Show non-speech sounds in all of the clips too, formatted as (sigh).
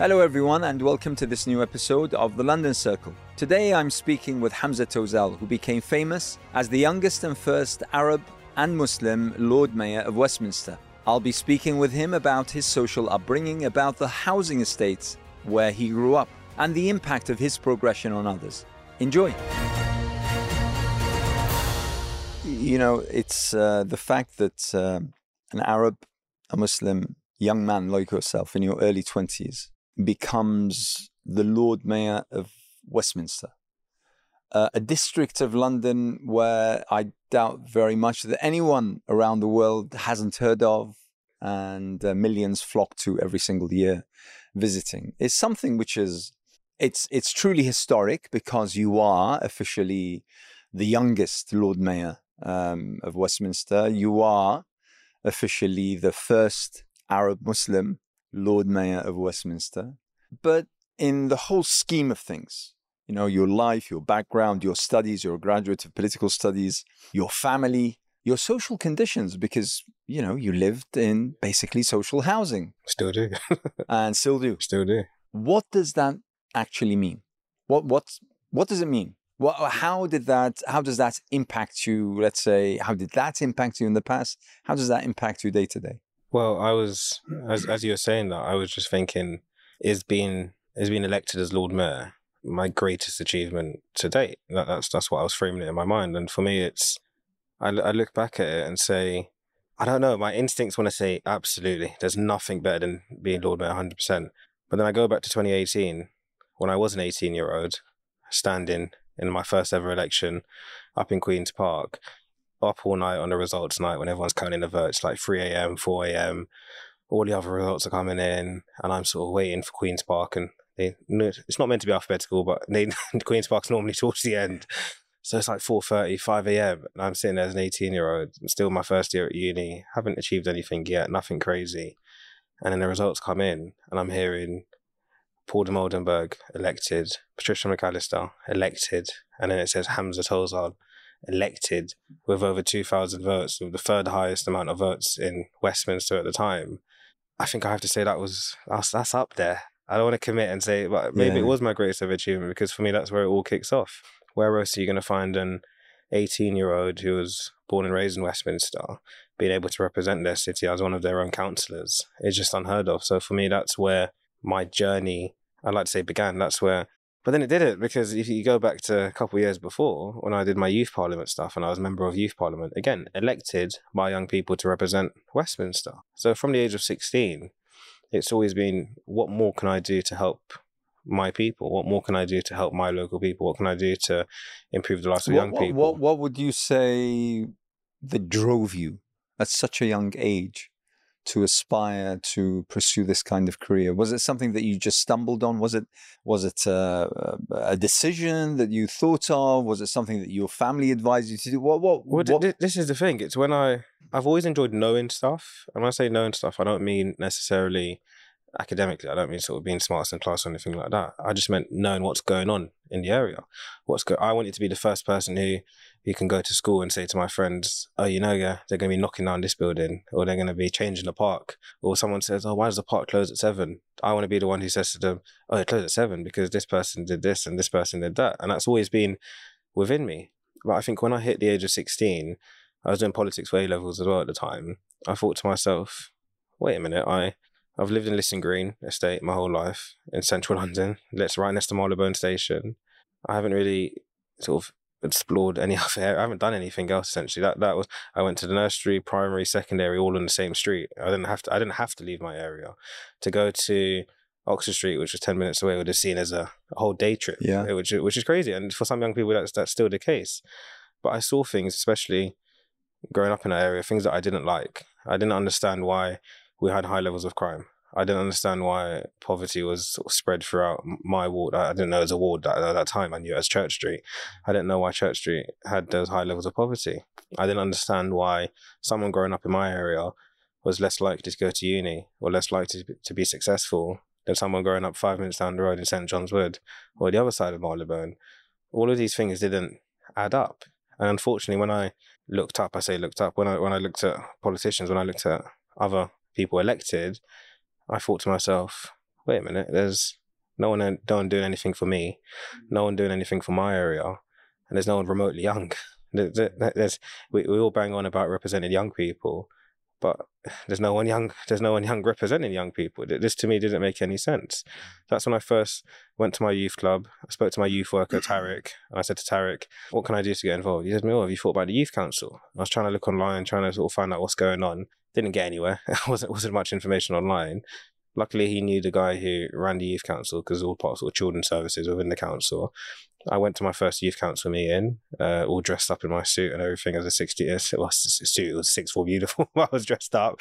Hello, everyone, and welcome to this new episode of The London Circle. Today I'm speaking with Hamza Taouzzale, who became famous as the youngest and first Arab and Muslim Lord Mayor of Westminster. I'll be speaking with him about his social upbringing, about the housing estates where he grew up, and the impact of his progression on others. Enjoy. You know, it's uh, the fact that uh, an Arab, a Muslim young man like yourself in your early 20s becomes the Lord Mayor of Westminster, uh, a district of London where I doubt very much that anyone around the world hasn't heard of and uh, millions flock to every single year visiting is something which is it's it's truly historic because you are officially the youngest Lord Mayor um, of Westminster. You are officially the first Arab Muslim Lord Mayor of Westminster. But in the whole scheme of things, you know, your life, your background, your studies, you're a graduate of political studies, your family, your social conditions, because, you know, you lived in basically social housing. Still do. (laughs) and still do. Still do. What does that actually mean? What, what, what does it mean? What, how did that, how does that impact you? Let's say, how did that impact you in the past? How does that impact you day to day? Well, I was, as, as you were saying that, I was just thinking, is being, is being elected as Lord Mayor my greatest achievement to date? That, that's, that's what I was framing it in my mind. And for me, it's, I, I look back at it and say, I don't know, my instincts want to say, absolutely, there's nothing better than being Lord Mayor 100%. But then I go back to 2018, when I was an 18 year old, standing in my first ever election up in Queen's Park, up all night on the results night when everyone's counting the votes, like 3 a.m., 4 a.m. All the other results are coming in, and I'm sort of waiting for Queen's Park. And they, it's not meant to be alphabetical, but they, (laughs) Queen's Park's normally towards the end. So it's like 4.30, 5 a.m. And I'm sitting there as an 18 year old, still my first year at uni, haven't achieved anything yet, nothing crazy. And then the results come in, and I'm hearing Paul Dimoldenberg elected, Patricia McAllister elected, and then it says Hamza Taouzzale elected with over 2,000 votes, with the third highest amount of votes in Westminster at the time. I think I have to say that was that's, that's up there. I don't want to commit and say, but maybe yeah. it was my greatest ever achievement because for me that's where it all kicks off. Where else are you going to find an 18 year old who was born and raised in Westminster being able to represent their city as one of their own councillors? It's just unheard of. So for me, that's where my journey, I'd like to say, began. That's where but then it did it because if you go back to a couple of years before, when I did my youth parliament stuff and I was a member of youth parliament, again, elected by young people to represent Westminster. So from the age of 16, it's always been what more can I do to help my people? What more can I do to help my local people? What can I do to improve the lives of what, young people? What, what would you say that drove you at such a young age to aspire to pursue this kind of career? Was it something that you just stumbled on? Was it was it uh, a decision that you thought of? Was it something that your family advised you to do? What what? Well, what? this is the thing. It's when I I've always enjoyed knowing stuff, and when I say knowing stuff, I don't mean necessarily academically. I don't mean sort of being smartest in class or anything like that. I just meant knowing what's going on in the area. What's go- I wanted to be the first person who who can go to school and say to my friends, "Oh, you know, yeah, they're going to be knocking down this building, or they're going to be changing the park." Or someone says, "Oh, why does the park close at 7? I want to be the one who says to them, "Oh, it closed at seven because this person did this and this person did that," and that's always been within me. But I think when I hit the age of sixteen, I was doing politics for A levels as well at the time. I thought to myself, "Wait a minute, I." I've lived in Lisson Green estate my whole life in central (laughs) London. Let's right next to Marylebone Station. I haven't really sort of explored any (laughs) other area. I haven't done anything else essentially. That that was I went to the nursery, primary, secondary, all in the same street. I didn't have to I didn't have to leave my area. To go to Oxford Street, which was ten minutes away, would have seen as a, a whole day trip. Yeah. Eh, which which is crazy. And for some young people that's that's still the case. But I saw things, especially growing up in that area, things that I didn't like. I didn't understand why we had high levels of crime. I didn't understand why poverty was spread throughout my ward. I didn't know it was a ward at, at that time. I knew it as Church Street. I didn't know why Church Street had those high levels of poverty. I didn't understand why someone growing up in my area was less likely to go to uni or less likely to be, to be successful than someone growing up five minutes down the road in St John's Wood or the other side of Marylebone. All of these things didn't add up. And unfortunately, when I looked up, I say looked up, when I, when I looked at politicians, when I looked at other people elected, I thought to myself, wait a minute, there's no one, uh, no one doing anything for me, mm. no one doing anything for my area, and there's no one remotely young. (laughs) There's, we, we all bang on about representing young people, but (laughs) there's no one young there's no one young representing young people. This to me didn't make any sense. That's when i first went to my youth club. I spoke to my youth worker (laughs) tarek and i said to tarek what can i do to get involved? He said me oh have you thought about the youth council? I was trying to look online trying to sort of find out what's going on didn't get anywhere (laughs) wasn't wasn't much information online luckily he knew the guy who ran the youth council because all parts of children's services within the council I went to my first youth council meeting, uh, all dressed up in my suit and everything as a 60 years. It was suit, it was six form uniform. (laughs) I was dressed up.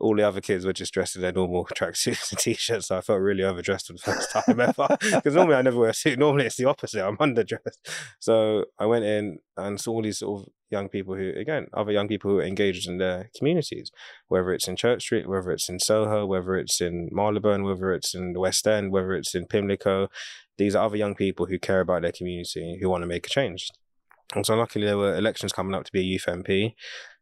All the other kids were just dressed in their normal (laughs) tracksuits and t-shirts. So I felt really overdressed for the first (laughs) time ever. (laughs) Because normally I never wear a suit. Normally it's the opposite. I'm underdressed. So I went in and saw all these sort of young people who, again, other young people who are engaged in their communities, whether it's in Church Street, whether it's in Soho, whether it's in Marylebone, whether it's in the West End, whether it's in Pimlico, these are other young people who care about their community, who want to make a change. And so luckily there were elections coming up to be a youth MP.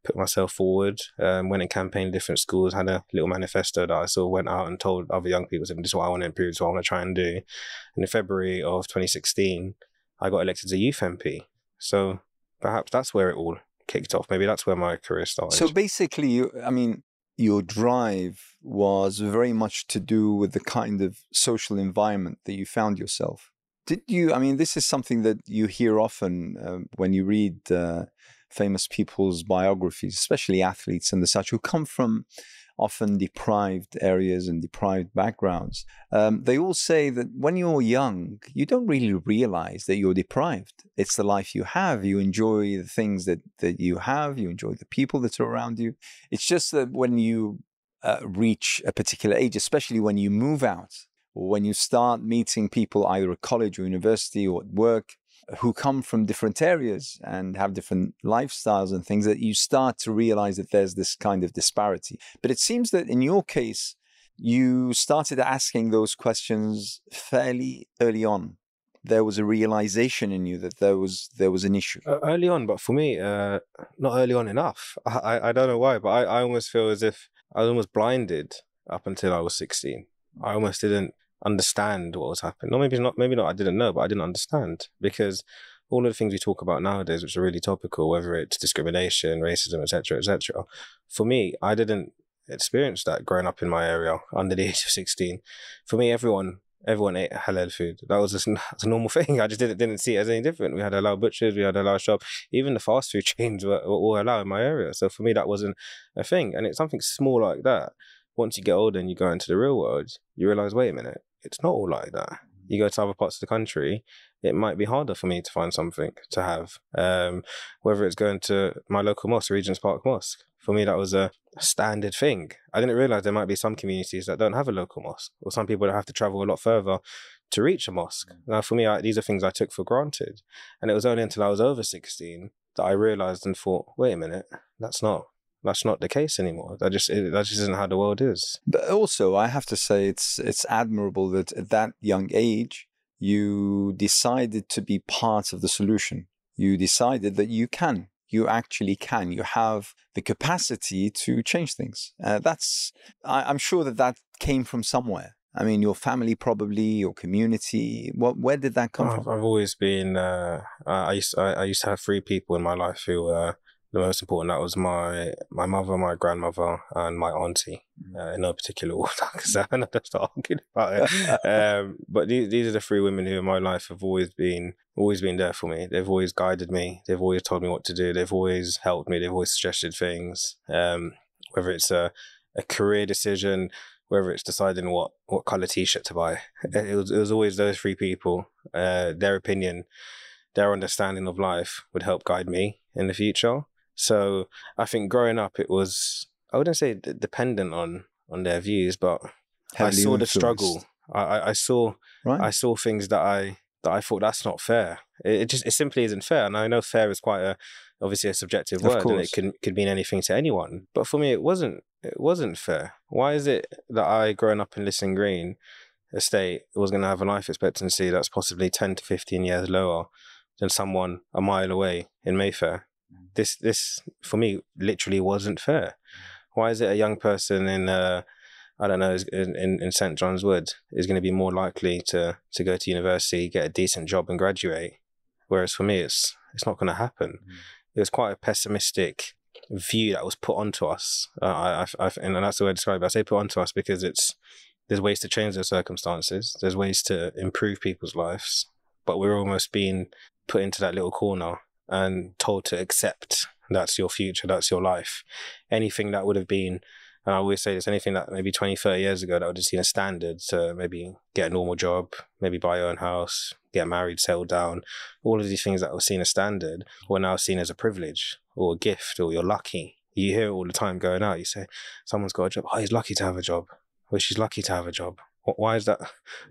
Put myself forward, um, went and campaigned different schools, had a little manifesto that I sort of went out and told other young people, this is what I want to improve, this is what I want to try and do. And in February of 2016, I got elected as a youth MP. So perhaps that's where it all kicked off. Maybe that's where my career started. So basically, you, I mean, your drive was very much to do with the kind of social environment that you found yourself. Did you? I mean, this is something that you hear often uh, when you read uh, famous people's biographies, especially athletes and the such, who come from often deprived areas and deprived backgrounds, um, they all say that when you're young, you don't really realize that you're deprived. It's the life you have. You enjoy the things that, that you have, you enjoy the people that are around you. It's just that when you uh, reach a particular age, especially when you move out, when you start meeting people either at college or university or at work, who come from different areas and have different lifestyles and things that you start to realize that there's this kind of disparity. But it seems that in your case, you started asking those questions fairly early on. There was a realization in you that there was there was an issue uh, early on, but for me, uh, not early on enough. I, I don't know why, but I, I almost feel as if I was almost blinded up until I was sixteen. I almost didn't understand what was happening. No, maybe not. Maybe not. I didn't know, but I didn't understand because all of the things we talk about nowadays, which are really topical, whether it's discrimination, racism, etc., etc. For me, I didn't experience that growing up in my area under the (laughs) age of sixteen. For me, everyone everyone ate halal food. That was just (laughs) a normal thing. I just didn't didn't see it as any different. We had a halal butchers, we had a halal shop. Even the fast food (laughs) chains were, were all allowed in my area. So for me, that wasn't a thing. And it's something small like that. Once you get older and you go into the real world, you realize, wait a minute, it's not all like that. You go to other parts of the country, it might be harder for me to find something to have. Um, whether it's going to my local mosque, Regent's Park Mosque. For me, that was a standard thing. I didn't realize there might be some communities that don't have a local mosque, or some people that have to travel a lot further to reach a mosque. Now, for me, I, these are things I took for granted. And it was only until I was over 16 that I realized and thought, wait a minute, that's not that's not the case anymore. That just it, that just isn't how the world is. But also, I have to say it's it's admirable that at that young age you decided to be part of the solution. You decided that you can, you actually can, you have the capacity to change things. Uh, that's I, am sure that that came from somewhere. I mean, your family probably, your community. What, where did that come from? I've always been. Uh, I used I, I, used to have three people in my life who were the most important that was my my mother, my grandmother, and my auntie mm. uh, in no particular (laughs) order because I don't start arguing about it. (laughs) um, but these these are the three women who in my life have always been always been there for me. They've always guided me. They've always told me what to do. They've always helped me. They've always suggested things. Um, whether it's a a career decision, whether it's deciding what what color t-shirt to buy, (laughs) it was it was always those three people. Uh, their opinion, their understanding of life would help guide me in the future. So I think growing up, it was I wouldn't say d- dependent on on their views, but Heavily I saw influenced. the struggle. I, I, I saw right. I saw things that I that I thought that's not fair. It, it, just it simply isn't fair. And I know fair is quite a obviously a subjective word, and it can could mean anything to anyone. But for me, it wasn't. It wasn't fair. Why is it that I, growing up in Lisson Green estate, was going to have a life expectancy that's possibly ten to fifteen years lower than someone a mile away in Mayfair? This this for me literally wasn't fair. Why is it a young person in a I don't know, in, in, in St. John's Wood is going to be more likely to, to go to university, get a decent job and graduate. Whereas for me, it's, it's not going to happen. Mm. It was quite a pessimistic view that was put onto us. Uh, I, I, I, and that's the way I describe it. I say put onto us because it's, there's ways to change those circumstances. There's ways to improve people's lives, but we're almost being put into that little corner and told to accept that's your future, that's your life. Anything that would have been and I always say this anything that maybe 20, 30 years ago that would have seen a standard to maybe get a normal job, maybe buy your own house, get married, settle down, all of these things that were seen as standard were now seen as a privilege or a gift or you're lucky. You hear it all the time going out. You say, someone's got a job. Oh, he's lucky to have a job. Or she's lucky to have a job. Why is that?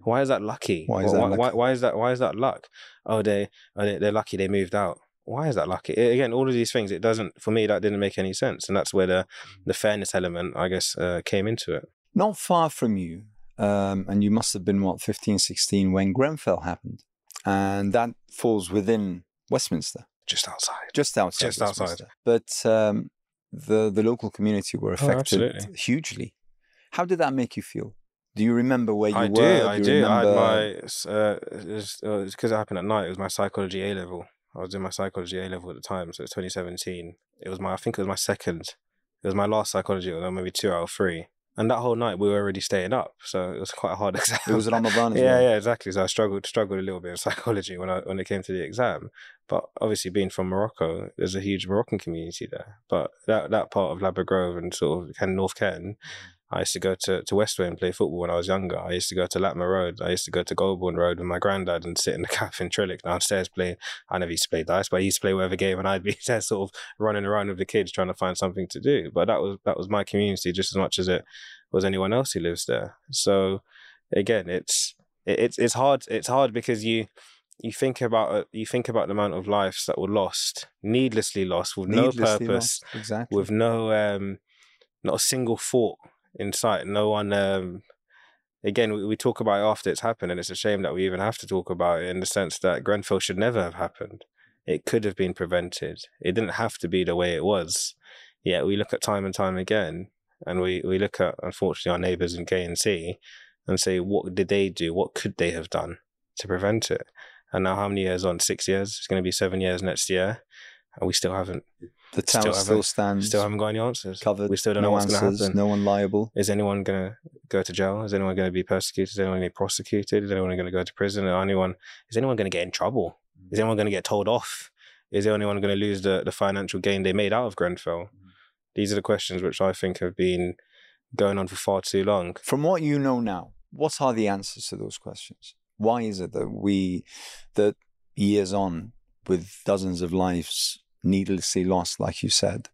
Why is that lucky? Why is that? Why, lucky? why, why is that? Why is that luck? Oh, they, oh, they they're lucky. They moved out why is that lucky? Again, all of these things, it doesn't, for me, that didn't make any sense. And that's where the, the fairness element, I guess, uh, came into it. Not far from you, um, and you must have been, what, 15, 16 when Grenfell happened. And that falls within Westminster. Just outside. Just outside. Just outside. But um, the, the local community were Oh, affected absolutely. hugely. How did that make you feel? Do you remember where you I were? do, I do. I remember- had my, uh, it's because it happened at night. It was my psychology A level. I was doing my psychology A level at the time, so it's 2017. It was my, I think it was my second. It was my last psychology, or maybe two out of three. And that whole night we were already staying up, so it was quite a hard (laughs) exam. It was Ramadan as yeah, well. yeah, exactly. So I struggled struggled a little bit in (laughs) psychology when I when it came to the exam. But obviously, being from Morocco, there's a huge Moroccan community there. But that that part of Ladbroke Grove and sort of Ken North Ken, I used to go to to Westway and play football when I was younger. I used to go to Latimer Road. I used to go to Golborne Road with my granddad and sit in the (laughs) cafe in Trillick downstairs playing. I never used to play dice, but I used to play whatever game, and I'd be (laughs) there sort of running around with the kids trying to find something to do. But that was that was my community just as much as it was anyone else who lives there. So again, it's it, it's it's hard. It's hard because you you think about you think about the amount of lives that were lost, needlessly lost, with Needlessly no purpose, Exactly. with no um, not a single thought in sight. No one. Um, again, we, we talk about it after it's happened, and it's a shame that we even have to talk about it in the sense that Grenfell should never have happened. It could have been prevented. It didn't have to be the way it was. Yet we look at time and time again, and we, we look at unfortunately our neighbours in K and C, and say what did they do? What could they have done to prevent it? And now how many years on? Six years. It's going to be seven years next year, and we still haven't the still tower haven't- still stands still haven't got any answers. covered. We still don't no know what's going to happen. no one liable. Is anyone going to go to jail? Is anyone going to be persecuted? Is anyone going to be prosecuted? Is anyone going to go to prison? Or anyone? Is anyone going to get in trouble? Mm. Is anyone going to get told off? Is anyone going to lose the, the financial gain they made out of Grenfell? Mm. These are the questions which I think have been going on for far too long. From what you know now, what are the answers to those questions? Why is it that we, that years on, with dozens of lives needlessly lost, like you said,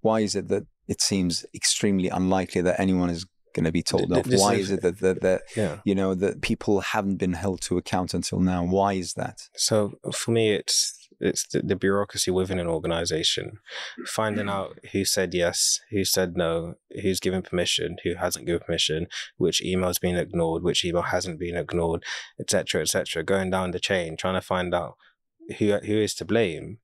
why is it that it seems extremely unlikely that anyone is going to be told off? Why is- it that, that, that Yeah. you know that people haven't been held to account until now? Why is that? So for me, it's it's the, the bureaucracy within an organization, finding out who said yes, who said no, who's given permission, who hasn't given permission, which email's been ignored, which email hasn't been ignored, etc., etc. Going down the chain, trying to find out who who is to blame.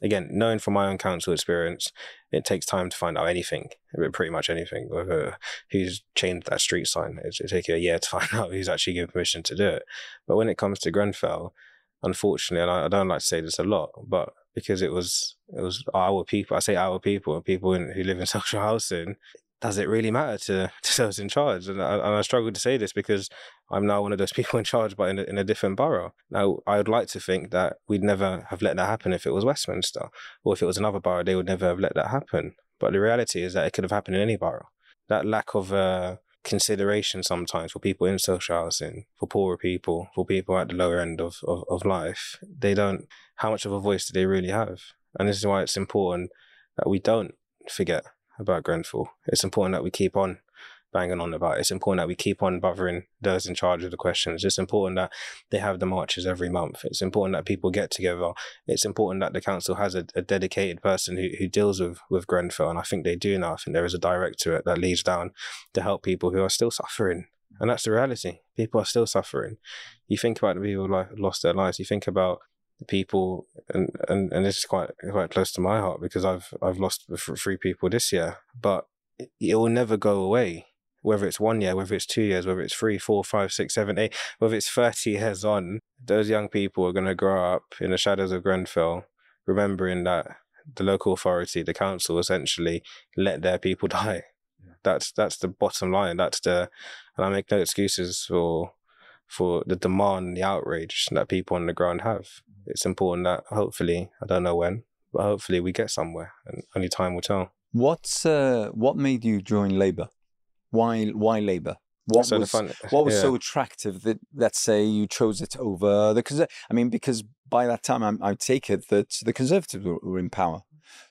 Again, knowing from my own council experience, it takes time to find out anything, pretty much anything. Whether who's changed that street sign, it will take you a year to (laughs) find out who's actually given permission to do it. But when it comes to Grenfell, unfortunately, and I, I don't like to say this a lot, but because it was it was our people, I say our people, people in, who live in (laughs) social housing, does it really matter to, (laughs) to those in charge? And I, and I struggle to say this because I'm now one of those (laughs) people in charge, but in a, in a different borough. Now, I would like to think that we'd never have let that happen if it was Westminster, or if it was another borough, they would never have let that happen. But the reality is that it could have happened in any borough. That lack of uh, consideration sometimes for people in social housing, for poorer people, for people at the lower end of, of, of life, they don't, how much of a voice do they really have? And this is why it's important that we don't forget about Grenfell. It's important that we keep on banging on about it. It's important that we keep on bothering those in charge of the questions. It's important that they have the marches every month. It's important that people get together. It's important that the council has a, a dedicated person who, who deals with, with Grenfell. And I think they do now. I think there is a directorate that leads down to help people who are still suffering. And that's the reality. People are still suffering. You think about the people who lost their lives. You think about the people, and, and, and this is quite quite close to my heart because I've I've lost three people this year, but it, will never go away. whether it's one year, whether it's two years, whether it's three, four, five, six, seven, eight, whether it's 30 (laughs) years on, those young people are going to grow up in the shadows of Grenfell, remembering that the local authority, the council, essentially let their people (laughs) die. That's that's the bottom line. That's the, and I make no excuses for for the demand, the outrage that people on the ground have. It's important that hopefully, I don't know when, but hopefully we get somewhere, and only time will tell. What's uh, what made you join Labour? Why why Labour? What So was fun- what was yeah. so attractive that let's say you chose it over the I mean, because by that time I, I take it that the Conservatives were, were in power,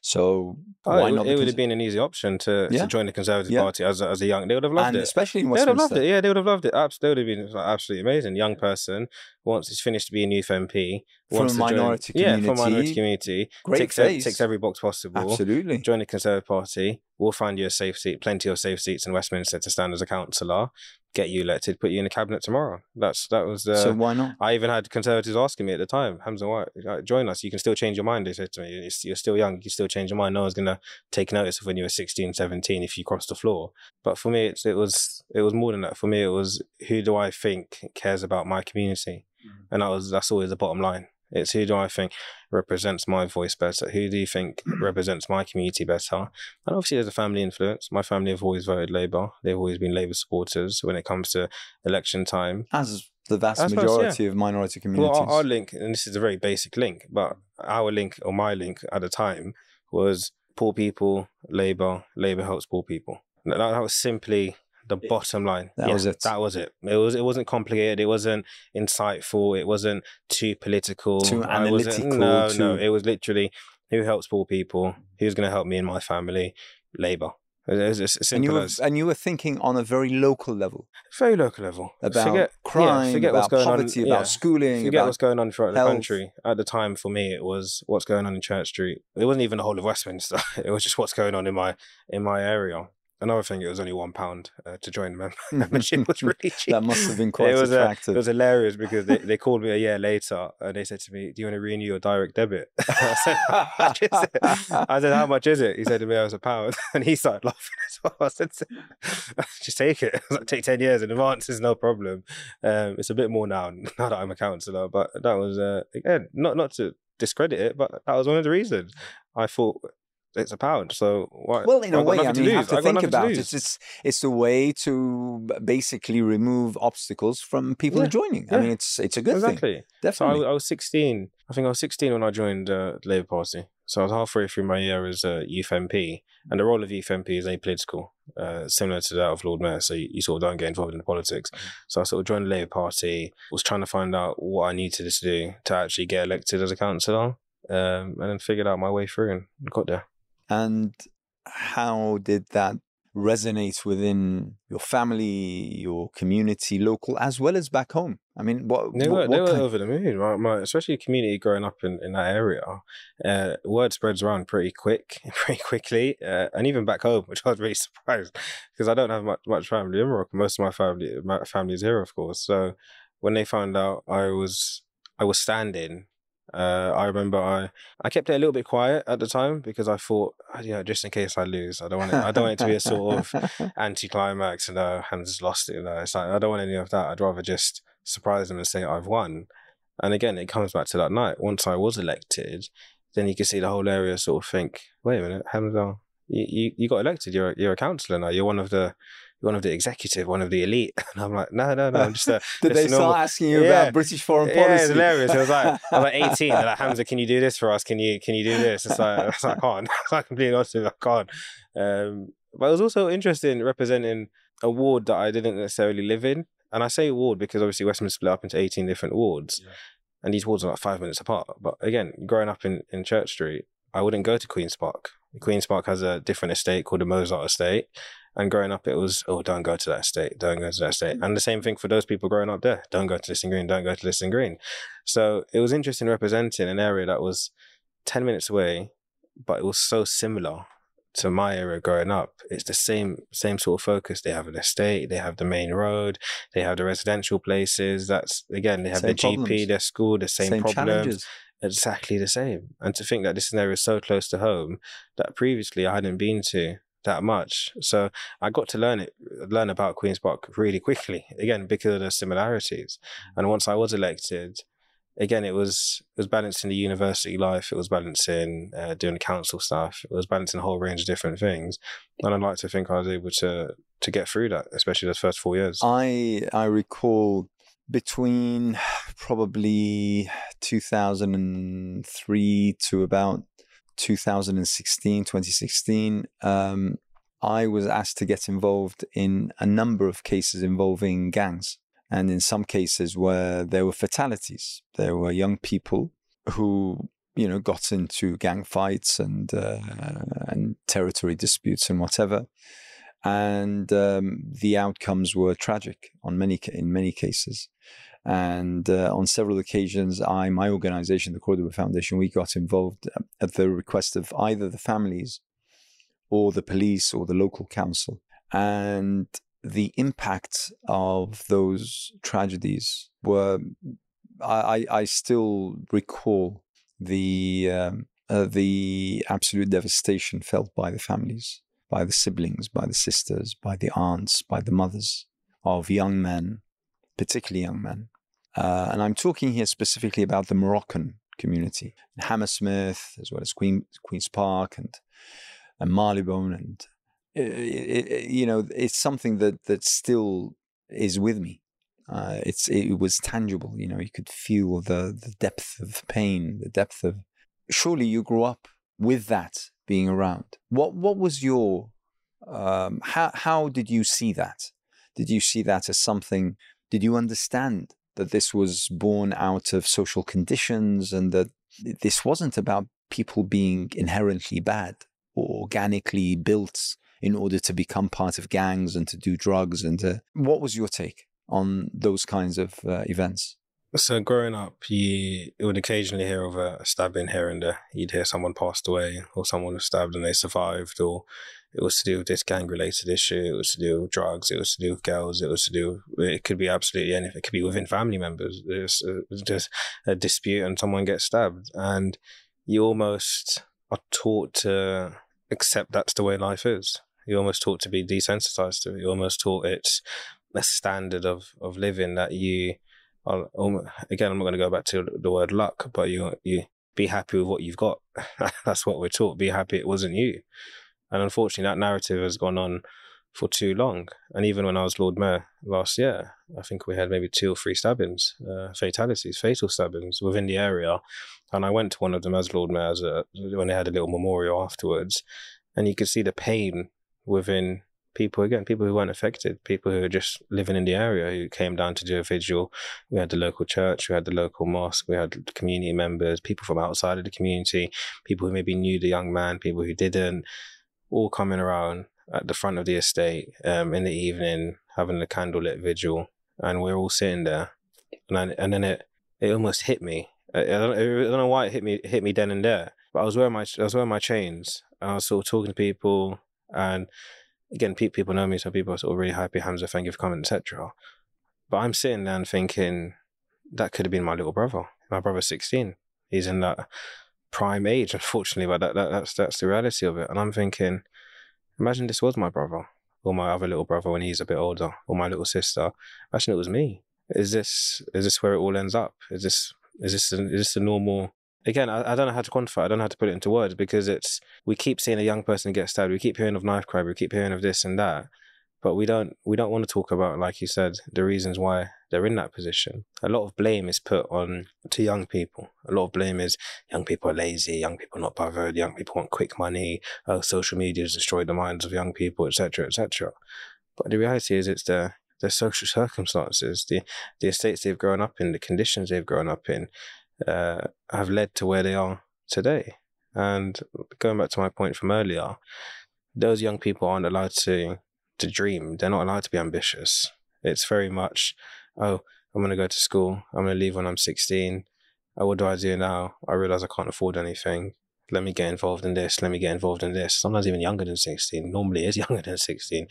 so Oh, why it, not? it would have been an easy option to, Yeah. to join the Conservative Yeah. Party as a, as a young. They would have loved and it. especially in They would have Westminster. loved it. Yeah, they would have loved it. They would have been like, absolutely amazing. Young person once he's finished being youth MP, From wants a to join- minority yeah, from a minority community. community, Great ticks, face. ticks every box possible. Absolutely. Join the Conservative Party. We'll find you a safe seat, plenty of safe seats in Westminster to stand as a councillor. Get you elected, put you in the cabinet tomorrow. That's that was the. so why not? I even had conservatives asking me at the time, Hamza White, like, join us. You can still change your mind. They said to me, "You're- you're still young. You can still change your mind. No one's going to take notice of when you were 16, 17 if you cross the floor. But for me, it's, it was it was more than that. For me, it was who do I think cares about my community? Mm. And that was that's always the bottom line. It's who do I think represents my voice better? Who do you think (clears throat) represents my community better? And obviously, there's a family influence. My family have always voted Labour. They've always been Labour supporters when it comes to election time. As the vast suppose, yeah. majority of minority communities. Well, our, our link, and this is a very basic link, but our link or my link at the time was poor people, Labour, Labour helps poor people. That was simply the bottom line. That was it. That was it. It was. It wasn't complicated. It wasn't insightful. It wasn't too political. Too I analytical, No, no. It was literally who helps poor people. Who's going to help me and my family? Labour. It was as and you were and you were thinking on a very local level very local level. about forget, crime, yeah, forget about what's going poverty, on. about schooling, forget about what's going on throughout health. the country. At the time, for me, it was what's going on in Church Street. It wasn't even the whole of Westminster. (laughs) It was just what's going on in my in my area. Another thing, it was only one pound uh, to join the mem- (laughs) (laughs) membership. was really cheap. (laughs) that must have been quite it was uh, attractive. it was hilarious because they, they called me a year later and they said to me, "Do you want to renew your direct debit?" I said, "How much is it?" I said, "How much is it?" He said to me, "It was a pound," and he started laughing as well. I said, "Just take it. I was like, take ten years in advance. It's no problem. Um, it's a bit more now now that I'm a counsellor, but that was uh, again not not to discredit it, but that was one of the reasons I thought." It's a pound, so why? well, in a way, I mean, you have to I've think about it. It's it's a way to basically remove obstacles from people Yeah, joining. I mean, it's it's a good thing, exactly. So I, was- I was 16. I think I was 16 when I joined uh, the Labour Party. So I was halfway through my year as a youth MP. And the role of youth MP is apolitical, uh, similar to that of Lord Mayor. So you, you sort of don't get involved in the politics. So I sort of joined the Labour Party, was trying to find out what I needed to do to actually get elected as a councillor. Um, and then figured out my way through and got there. And how did that resonate within your family, your community, local, as well as back home? I mean, what They what, were, they were over the moon, my, my, especially community growing up in, in that area. Uh, word spreads around pretty quick, (laughs) pretty quickly, uh, and even back home, (laughs) which I was really surprised because I don't have much much family in Morocco. Most of my family my family is here, of course. So when they found out I was I was standing. Uh, I remember I, I kept it a little bit quiet at the time because I thought, "Ah, you know, just in case I lose, I don't want it. I don't want it to be a sort of (laughs) anticlimax and uh, Hans lost it. You know, it's like I don't want any of that. I'd rather just surprise them and say I've won. And again, it comes back to that night. Once I was elected, then you can see the whole area sort of think, wait a minute, Hamza, you, you, you got elected. You're a, you're a councillor now. You're one of the one of the executive, one of the elite. (laughs) And I'm like, no, no, no. I'm just a (laughs) Did they just a normal- start asking you Yeah. about British foreign yeah, policy? it's hilarious. It was like (laughs) I was like 18. They're like, Hamza, can you do this for us? Can you can you do this? It's like, it's like I can't. Like completely honest with you, I can't. Um, but it was also interesting representing a ward that I didn't necessarily live in. And I say ward because obviously Westminster split up into 18 different wards. Yeah. And these wards are like five minutes apart. But again, growing up in, in Church Street, I wouldn't go to Queen's Park. Queen's Park has a different estate called the Mozart Estate. And growing up, it was, oh, don't go to that estate, don't go to that estate. And the same thing for those people growing up there. Don't go to Lisson Green, don't go to Lisson Green. So it was interesting representing an area that was 10 minutes away, but it was so similar to my area growing up. It's the same same sort of focus. They have an estate, they have the main road, they have the residential places. That's again, they have Same the GP, their school, the same, problems challenges. exactly the same. And to think that this area is so close to home that previously I hadn't been to that much. So I got to learn it, learn about Queen's Park really quickly. Again, because of the similarities. And once I was elected, again, it was it was balancing the university life. It was balancing uh, doing council stuff. It was balancing a whole range of different things. And I'd like to think I was able to to get through that, especially those first four years. I I recall between probably 2003 to about 2016, 2016, um, I was asked to get involved in a number of cases involving gangs. And in some cases where there were fatalities, there were young people who, you know, got into gang fights and, uh, and territory disputes and whatever. And um, the outcomes were tragic on many, in many cases. And uh, on several occasions, I, my organization, the Cordoba Foundation, we got involved at the request of either the families or the police or the local council. And the impact of those tragedies were, I, I still recall the, um, uh, the absolute devastation felt by the families, by the siblings, by the sisters, by the aunts, by the mothers of young men particularly young men. Uh, and I'm talking here specifically about the Moroccan community, Hammersmith, as well as Queen, Queen's Park and, and Marylebone. And, it, it, you know, it's something that, that still is with me. Uh, it's it was tangible, you know. You could feel the the depth of pain, the depth of. Surely you grew up with that being around. What what was your um, how how did you see that? Did you see that as something did you understand that this was born out of social conditions and that this wasn't about people being inherently bad or organically built in order to become part of gangs and to do drugs and to, what was your take on those kinds of uh, events so growing up you would occasionally hear of a stabbing here and there you'd hear someone passed away or someone was stabbed and they survived or it was to do with this gang related issue. It was to do with drugs. It was to do with girls. It was to do. it could be absolutely anything. It could be within family members. There's uh, just a dispute and someone gets stabbed, and you almost are taught to accept that's the way life is. You're almost taught to be desensitized to it. You're almost taught it's a standard of of living that you. Are, again, I'm not going to go back to the word luck, but you you be happy with what you've got. (laughs) that's what we're taught. Be happy it wasn't you. And unfortunately, that narrative has gone on for too long. And even when I was Lord Mayor last year, I think we had maybe two or three stabbings, uh, fatalities, fatal stabbings within the area. And I went to one of them as Lord Mayor as a, when they had a little memorial afterwards. And you could see the pain within people, again, people who weren't affected, people who were just living in the area who came down to do a vigil. We had the local church, we had the local mosque, we had community members, people from outside of the community, people who maybe knew the young man, people who didn't all coming around at the front of the estate um, in the evening, having a candlelit vigil, and we're all sitting there, and I, and then it it almost hit me. I, don't, I don't know why it hit me hit me then and there, but I was wearing my I was wearing my chains, and I was sort of talking to people, and again, people know me, so people are sort of really happy. Hamza, thank you for coming, etc. But I'm sitting there and thinking that could have been my little brother. My brother's 16. He's in that prime age, unfortunately, but that, that, that's that's the reality of it. And I'm thinking, imagine this was my brother or my other little brother when he's a bit older, or my little sister. Imagine it was me. Is this is this where it all ends up? Is this is this is this a normal? Again, I, I don't know how to quantify. I don't know how to put it into words because it's we keep seeing a young person get stabbed. We keep hearing of knife crime. We keep hearing of this and that, but we don't we don't want to talk about like you said the reasons why they're in that position a lot of blame is put on to young people a lot of blame is young people are lazy young people are not bothered young people want quick money oh, social media has destroyed the minds of young people etc etc but the reality is it's the the social circumstances the the estates they've grown up in the conditions they've grown up in uh, have led to where they are today and going back to my point from earlier those young people aren't allowed to to dream. They're not allowed to be ambitious. It's very much, oh, I'm going to go to school. I'm going to leave when I'm 16. Oh, what do I do now? I realize I can't afford anything. Let me get involved in this. Let me get involved in this. Sometimes even younger than 16. Normally is (laughs) younger than 16.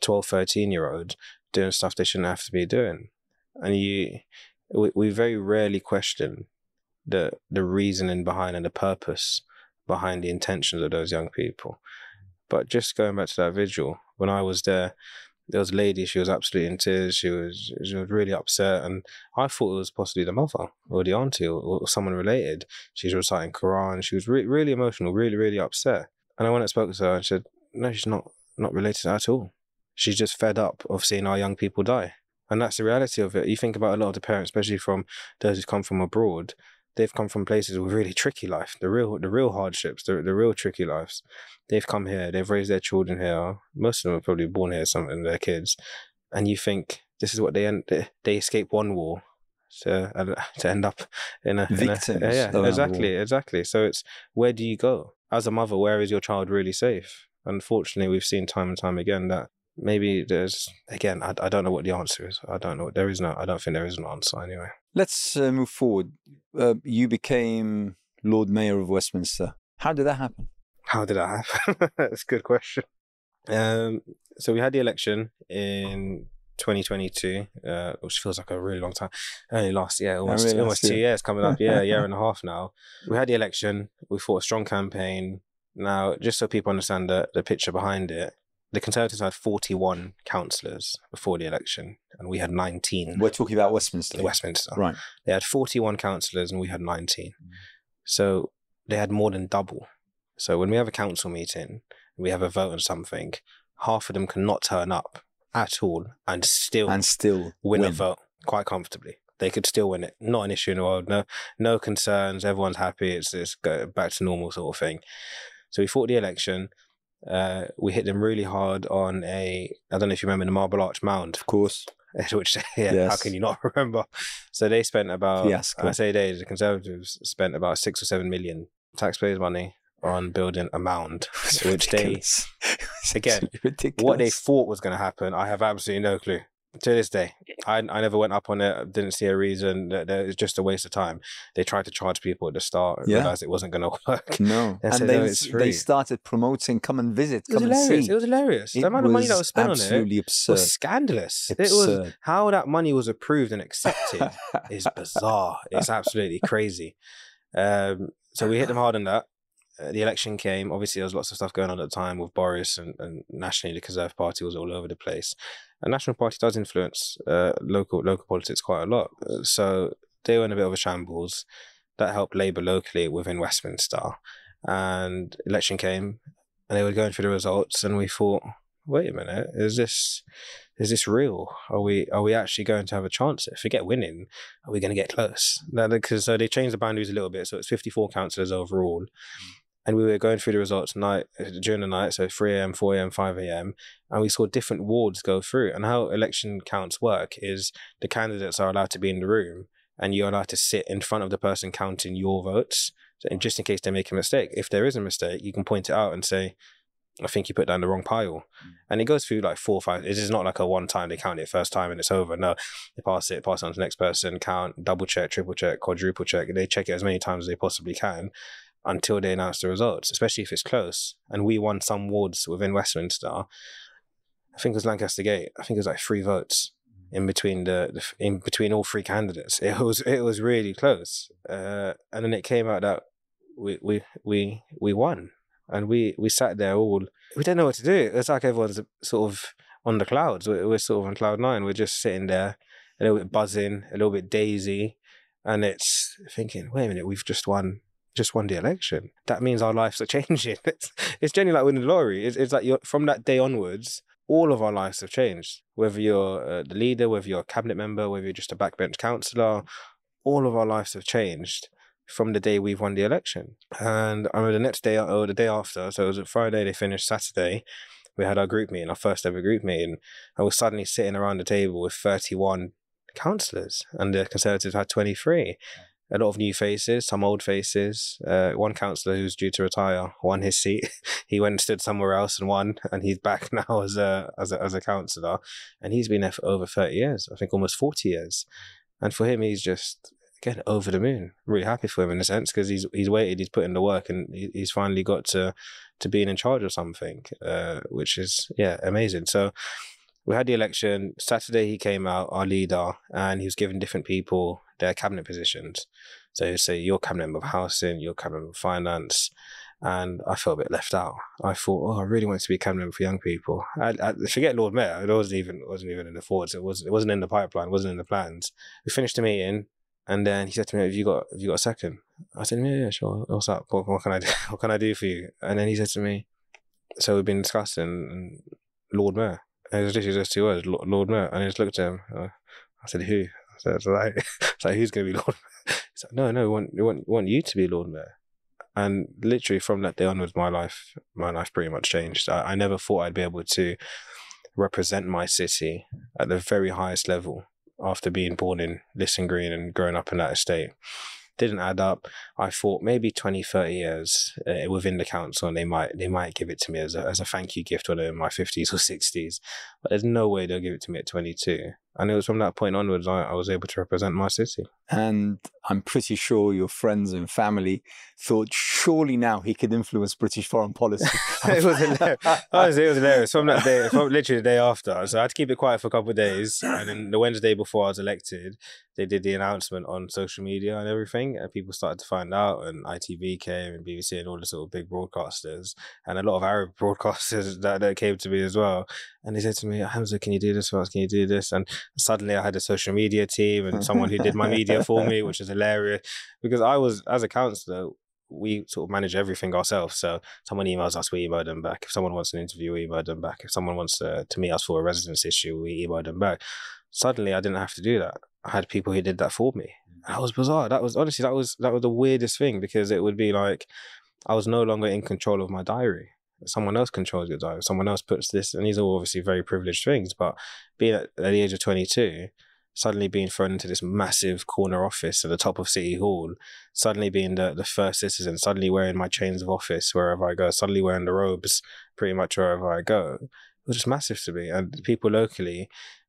12, 13 year olds doing stuff they shouldn't have to be doing. And you, we, we very rarely question the the reasoning behind and the purpose behind the intentions of those young people. But just going back to that vigil, when I was there, there was a lady, she was absolutely in tears. She was she was really upset. And I thought it was possibly the mother or the auntie or, or someone related. She's reciting Quran. She was re- really emotional, really, really upset. And I went and spoke to her and said, No, she's not not related at all. She's just fed up of seeing our young people die. And that's the reality of it. You think about a lot of the parents, especially from those who come from abroad, they've come from places with really tricky life, the real the real hardships, the, the real tricky lives. They've come here, they've raised their children here. Most of them are probably born here, some of their kids. And you think this is what they end they escape one war to uh, (laughs) to end up in a victims. In a, yeah, exactly, exactly. So it's where do you go as a mother? Where is your child really safe? Unfortunately, we've seen time and time again that maybe there's again I, I don't know what the answer is. I don't know there is no i don't think there is an answer anyway. Let's uh, move forward. Uh, you became lord mayor of westminster. How did that happen? How did that happen? (laughs) That's a good question. Um, so we had the election in 2022 uh, which feels like a really long time. Only last year almost, really almost two years coming up. (laughs) Yeah a year and a half now. We had the election. We fought a strong campaign. Now just so people understand the, the picture behind it the Conservatives had 41 councillors before the election, and we had 19. We're talking about Westminster. Westminster. Right. They had 41 councillors, and we had 19. Mm. So they had more than double. So when we have a council meeting, we have a vote on something, half of them cannot turn up at all and still and still win, win. a vote quite comfortably. They could still win it. Not an issue in the world. No, no concerns. Everyone's happy. It's it's go back to normal sort of thing. So we fought the election uh, we hit them really hard on a I don't know if you remember the Marble Arch Mound, of course. (laughs) Which (laughs) yeah, yes. how can you not (laughs) remember? So they spent about Fiasco. I say they the Conservatives spent about six or seven million taxpayers' money on building a mound, which they again what they thought was going to happen. I have absolutely no clue to this day, I, I never went up on it. Didn't see a reason. That It's just a waste of time. They tried to charge people at the start. Yeah. Realized it wasn't going (laughs) to work. No, and, and they, no, they started promoting, "Come and visit, come and hilarious. see." It was hilarious. It the amount of money that was spent on it absolutely absurd. was scandalous. Absurd. It was how that money was approved and accepted (laughs) is bizarre. It's absolutely crazy. Um, so we hit them hard on that. Uh, the election came. Obviously, there was lots of stuff going on at the time with Boris and, and nationally, the Conservative Party was all over the place. A National Party does influence uh, local local politics quite a lot. Uh, so they were in a bit of a shambles. That helped Labour locally within Westminster. And election came, and they were going through the results, and we thought, wait a minute, is this is this real? Are we are we actually going to have a chance? If we get winning, are we going to get close? Because so they changed the boundaries a little bit, so it's fifty four councillors overall. And we were going through the results night during the night, so 3 a.m., 4 a.m., 5 a.m., and we saw different wards go through. And how election counts work is the candidates are allowed to be in the room, and you're allowed to sit in front of the person counting your votes. And just in case they make a mistake, if there is a mistake, you can point it out and say, I think you put down the wrong pile. Mm. And it goes through like four or five. It is not like a one time they count it first time and it's over. No, they pass it, pass it on to the next person, count, double check, triple check, quadruple check. They check it as many times as they possibly can until they announce the results, especially if it's close. And we won some wards within Westminster. I think it was Lancaster Gate. I think it was like three votes in between the, the in between all three candidates. (laughs) It was it was really close. Uh, and then it came out that we we we we won, and we we sat there all. We didn't know what to do. It's like everyone's sort of on the clouds. We're, we're sort of on cloud nine. We're just sitting there, a little bit buzzing, a little bit daisy, and it's thinking, wait a minute, we've just won just won the election. That means our lives are (laughs) changing. It's, it's genuinely like winning the lottery. It's, it's like you're, from that day onwards, all of our lives have changed. Whether you're uh, the leader, whether you're a cabinet member, whether you're just a backbench councillor, all of our lives have changed from the day we've won the election. And I remember the next day or the day after, so it was a Friday, they finished Saturday. We had our group meeting, our first ever group meeting. I was suddenly sitting around the table with 31 councillors, and the Conservatives had 23 a lot of new faces, some old faces. Uh, one councillor who's due to retire won his seat. (laughs) he went and stood somewhere else and won, and he's back (laughs) now as a as a, as a councillor, and he's been there for over thirty years. I think almost forty years. And for him, he's just again over the moon. Really happy for him in a sense because he's he's waited, he's put in the work, and he, he's finally got to to being in charge of something, uh, which is yeah amazing. So we had the election. Saturday, he came out, our leader, and he was giving different people their cabinet positions. So he'd say, your cabinet member of housing, your cabinet member of finance. and I felt a bit left out. I thought, oh, I really wanted to be a cabinet for young people. I, I forget Lord Mayor. It wasn't even wasn't even in the thoughts. It was it wasn't in the pipeline. It wasn't in the plans. We finished the meeting, and then he said to me, "Have you got have you got a second? I said, "Yeah, yeah, sure. What's up? What, what can I do? (laughs) What can I do for you?" And then he said to me, "So we've been discussing mm, Lord Mayor." And it was literally just two words, Lord Mayor. And I just looked at him. Uh, I said, "Who?" I said, "It's like, (laughs) who's going to be Lord?" Mayor? (laughs) He's like, "No, no, we want we want we want you to be Lord Mayor." And literally from that day onwards, my life, my life pretty much changed. I, I never thought I'd be able to represent my city at the very highest level after being born in Lisson Green and growing up in that estate didn't add up. I thought maybe 20, 30 years uh, within the council, and they might they might give it to me as a, as a thank you gift when I'm in my 50s or 60s. But there's no way they'll give it to me at 22. And it was from that point onwards I, I was able to represent my city. And I'm pretty sure your friends and family thought surely now he could influence British foreign policy. (laughs) it was hilarious. (laughs) Honestly, it was hilarious. From that day, from literally the day after. So I had to keep it quiet for a couple of days. And then the Wednesday before I was elected, they did the announcement on social media and everything. And people started to find out. And ITV came and BBC and all the sort of big broadcasters. And a lot of Arab (laughs) broadcasters that, that came to me as well. And they said to me, Hamza, can you do this for us? Can you do this? And suddenly I had a social media team and someone who did my media (laughs) for me, which is hilarious because I was, as a councillor. we sort of manage everything ourselves. So someone emails us, we email them back. If someone wants an interview, we email them back. If someone wants to, to meet us for a residence issue, we email them back. Suddenly, I didn't have to do that. I had people who did that for me. that was bizarre. That was honestly that was that was the weirdest thing because it would be like I was no longer in control of my diary someone else controls your diet. Someone else puts this, and these are obviously very privileged things. But being at, at, the age of 22, suddenly being thrown into this massive corner office at the top of City Hall, suddenly being the, the first citizen, suddenly wearing my chains of office wherever I go, suddenly wearing the robes pretty much wherever I go, it was just massive to me. And people locally,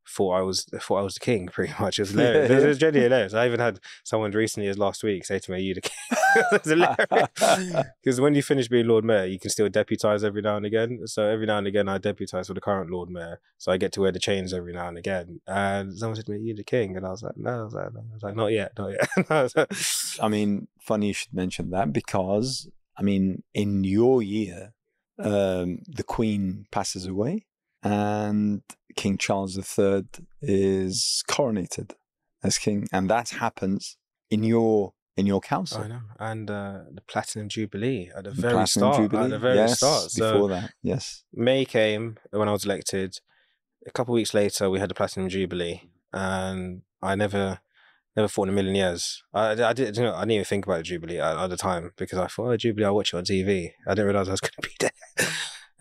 thought I was thought I was the king. (laughs) Pretty much, it was hilarious. it was genuinely hilarious. I even had someone recently, as last week, say to me, "Are you the king?" (laughs) it was hilarious (laughs) because when you finish being Lord Mayor, you can still deputise every now and again. So every now and again, I deputise for the current Lord Mayor, so I get to wear the chains every now and again. And someone said to me, "Are you the king?" And I was like, "No," I was like, no. I was like "Not yet, not yet." I mean, funny you should mention that because I mean, in your year, um, the Queen passes away and King Charles III is coronated as king, and that happens in your in your council. I know, and uh, the Platinum Jubilee at the, the very Platinum start. Jubilee? At the very yes, start. So before that, yes. May came when I was elected. A couple of weeks later, we had the Platinum Jubilee, and I never, never thought in a million years. I, I did, you know, I didn't even think about the Jubilee at, at the time because I thought, oh, Jubilee, I'll watch it on TV. I didn't realize I was going to be (laughs) there.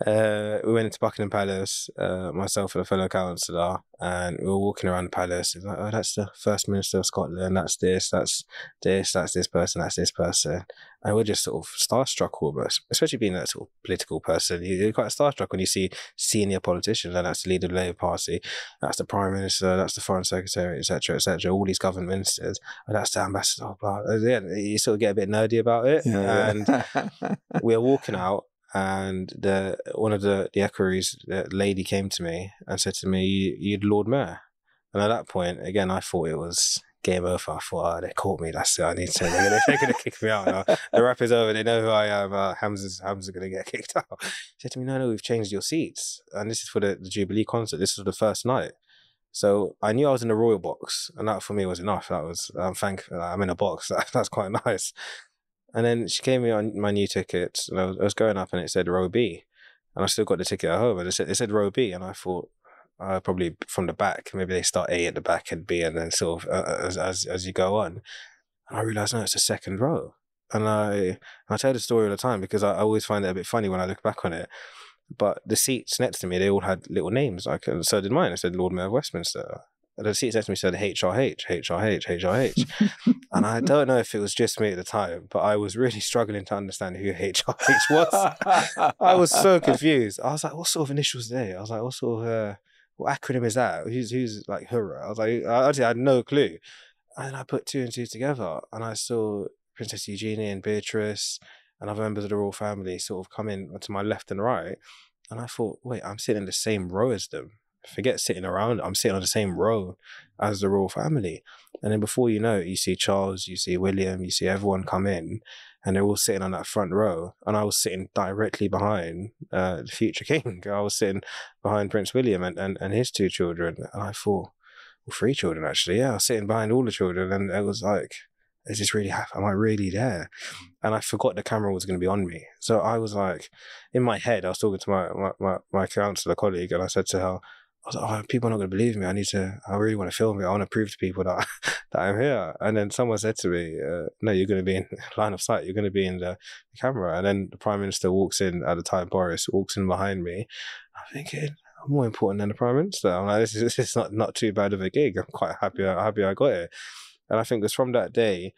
Uh, we went into Buckingham Palace, uh, myself and a fellow councillor, and we were walking around the palace. It's like, oh, that's the First Minister of Scotland, that's this, that's this, that's this person, that's this person. And we're just sort of starstruck almost, especially being that sort of political person. You're quite starstruck when you see senior politicians, and that's the leader of the Labour Party, that's the Prime Minister, that's the Foreign Secretary, etc., etc., all these government ministers, and that's the ambassador. Blah, blah. Yeah, you sort of get a bit nerdy about it. Yeah, and (laughs) we are walking out, and the one of the the equerries, the lady came to me and said to me, you, "You'd Lord Mayor," and at that point, again, I thought it was game over. I thought, oh, they caught me. That's it. I need to. They're gonna, they're gonna kick me out. Now. The rap is over. They know who I am. Uh, Hamza's Hamza's gonna get (laughs) kicked out. She said to me, "No, no, we've changed your seats, and this is for the, the Jubilee concert. This was the first night." So I knew I was in the royal box, and that for me was enough. That was I'm thankful. I'm in a box. (laughs) That, that's quite nice. And then she gave me my new ticket, and I was, I was, going up, and it said row B, and I still got the ticket at home, and it said it said row B, and I thought uh, probably from the back, maybe they start A at the back and B, and then sort of uh, as, as as you go on, and I realized no, it's the second row, and I I tell the story all the time because I, I always find it a bit funny when I look back on it. But the seats next to me, they all had little names. Like, and so did mine. I said Lord Mayor of Westminster the seat next to me said HRH, HRH, HRH. (laughs) and I don't know if it was just me at the time, but I was really struggling to understand who HRH was. I was so (laughs) confused. I was like, what sort of initials are they? I was like, what sort of, uh, what acronym is that? Who's, who's like Hurrah? I was like, I actually had no clue. And I put two and two together and I saw Princess Eugenie and Beatrice and other members of the royal family sort of come in to my left and right. And I thought, wait, I'm sitting in the same row as them forget sitting around. I'm sitting on the same row as the royal family. And then before you know it, you see Charles, you see William, you see everyone come in. and they're all sitting on that front row, and I was sitting directly behind uh, the future (laughs) king. I was sitting behind Prince William and, and, and his two children, and I thought, well, three children actually. Yeah, I was sitting behind all the children, and it was like, is this really happening? Am I really there? And I forgot the camera was going to be on me. So I was like, in my head, I was talking to my my, my, my councillor colleague, and I said to her, was like, oh, people are not going to believe me. I need to, I really want to film it. I want to prove to people that, (laughs) that I'm here. And then someone said to me, uh, no, you're going to be in (laughs) line of sight. You're going to be in the, the, camera. And then the prime minister walks in at the time, Boris walks in behind me. I'm thinking, I'm more important than the prime minister. I'm like, this is, (laughs) this is not, not too bad of a gig. I'm quite happy, happy I got it. And I think it was from that day,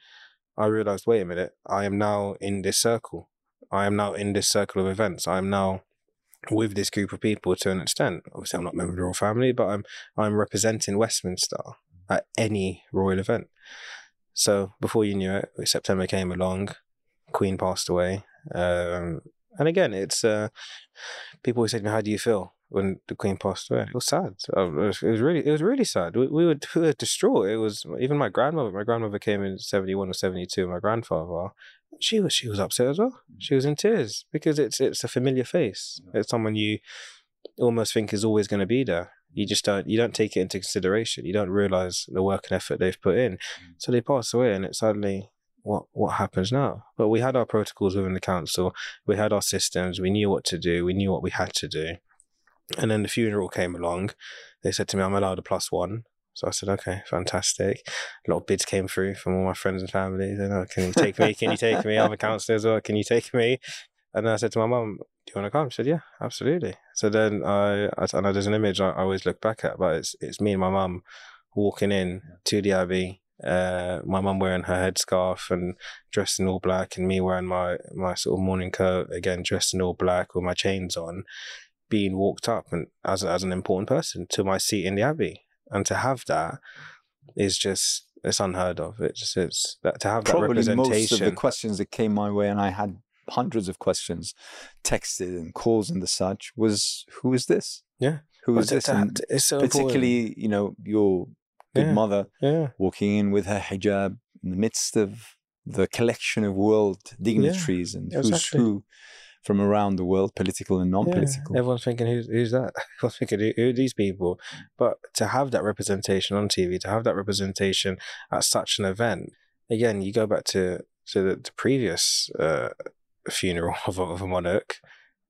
I realized, wait a minute, I am now in this circle. I am now in this circle of events. I am now with this group of people to an extent. Obviously, I'm not a member of the royal family, but I'm I'm representing Westminster at any royal event. So before you knew it, September came along, Queen passed away, um, and again, it's uh, people always say to me, "How do you feel?" When the Queen passed away, it was sad. It was, it was really, it was really sad. We, we, were, we were distraught. It was even my grandmother. My grandmother came in seventy one or seventy two. My grandfather, she was she was upset as well. Mm. She was in tears because it's it's a familiar face. It's someone you almost think is always going to be there. You just don't you don't take it into consideration. You don't realize the work and effort they've put in. Mm. So they pass away, and it's suddenly what what happens now? But we had our protocols within the council. We had our systems. We knew what to do. We knew what we had to do. And then the funeral came along. They said to me, "I'm allowed a plus one." So I said, okay, fantastic. A lot of bids came through from all my friends and family. They know, can you take me? Can you take me? I'm a counsellor as well. Can you take me? And then I said to my mum, do you want to come? She said, yeah, absolutely. So then I, I, know there's an image I, I always look back at, but it's, it's me and my mum walking in to the Abbey. Uh, my mum wearing her headscarf and dressed in all black, and me wearing my, my sort of morning coat, again, dressed in all black with my chains on, being walked up and as, as an important person to my seat in the Abbey and to have that is just it's unheard of. It's just it's that to have Probably that representation. most of the questions that came my way, and I had hundreds of questions texted and calls and the such was who is this? Yeah, who is this? That, it's so particularly, important. you know, your good yeah. mother yeah. walking in with her hijab in the midst of the collection of world dignitaries yeah, and exactly. who's who from around the world, political and non-political. Yeah, everyone's thinking, who's, who's that? (laughs) Everyone's thinking, who, who, are these people? But to have that representation on TV, to have that representation at such an event, again, you go back to to the, the previous uh, funeral (laughs) of a, of a monarch.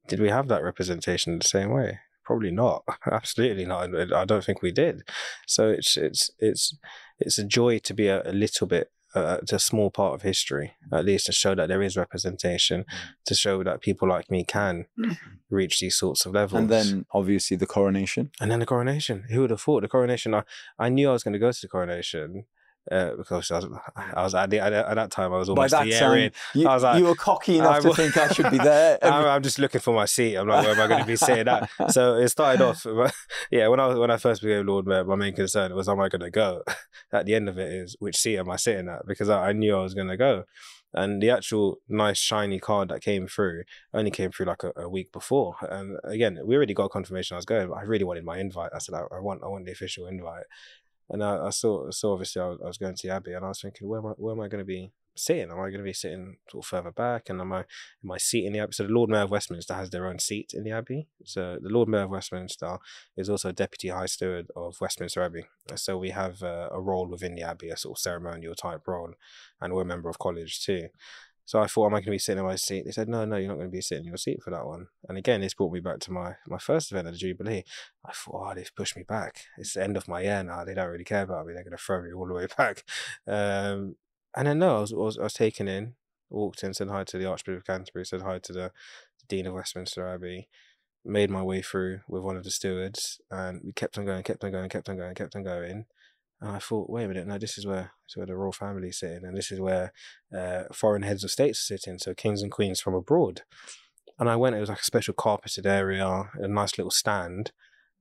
Did we have that representation the same way? Probably not. (laughs) Absolutely not. I don't think we did. So it's it's it's it's a joy to be a, a little bit uh, it's a small part of history, at least to show that there is representation, mm. to show that people like me can reach these sorts of levels. And then obviously the coronation. And then the coronation. Who would have thought the coronation? I, I knew I was going to go to the coronation uh, because I was, I was at, the, at, that time I was almost By that time, you, I was like, you were cocky enough I, to think I should be there. (laughs) I'm, I'm, just looking for my seat. I'm like, where am I going to be sitting at? So it started off, (laughs) yeah. When I when I first became Lord Mayor, my main concern was, am I going to go? (laughs) At the end of it is, which seat am I sitting at? Because I, I knew I was going to go. And the actual nice shiny card that came through only came through like a, a, week before. And again, we already got confirmation I was going, but I really wanted my invite. I said I, I want I want the official invite. And I, I saw, saw obviously I was, I was, going to the Abbey and I was thinking, where am I, where am I going to be sitting? Am I going to be sitting sort of further back? And am I, am I seat in the Abbey? So the Lord Mayor of Westminster has their own seat in the Abbey. So the Lord Mayor of Westminster is also Deputy High Steward of Westminster Abbey. So we have uh, a role within the Abbey, a sort of ceremonial type role, and we're a member of college too. So I thought, am I going to be sitting in my seat? They said, no, no, you're not going to be sitting in your seat for that one. And again, this brought me back to my, my first event at the Jubilee. I thought, oh, they've pushed me back. It's the end of my year now. They don't really care about me. They're going to throw me all the way (laughs) back. Um, and then, no, I was, I was, I was taken in, walked in, said hi to the Archbishop of Canterbury, said hi to the, the Dean of Westminster Abbey, made my way through with one of the stewards, and we kept on going, kept on going, kept on going, kept on going. And I thought, wait a minute, no, this is where this is where the royal family is sitting, and this is where uh, foreign heads of states are sitting, so kings and queens from abroad. And I went, it was like a special carpeted area, a nice little stand,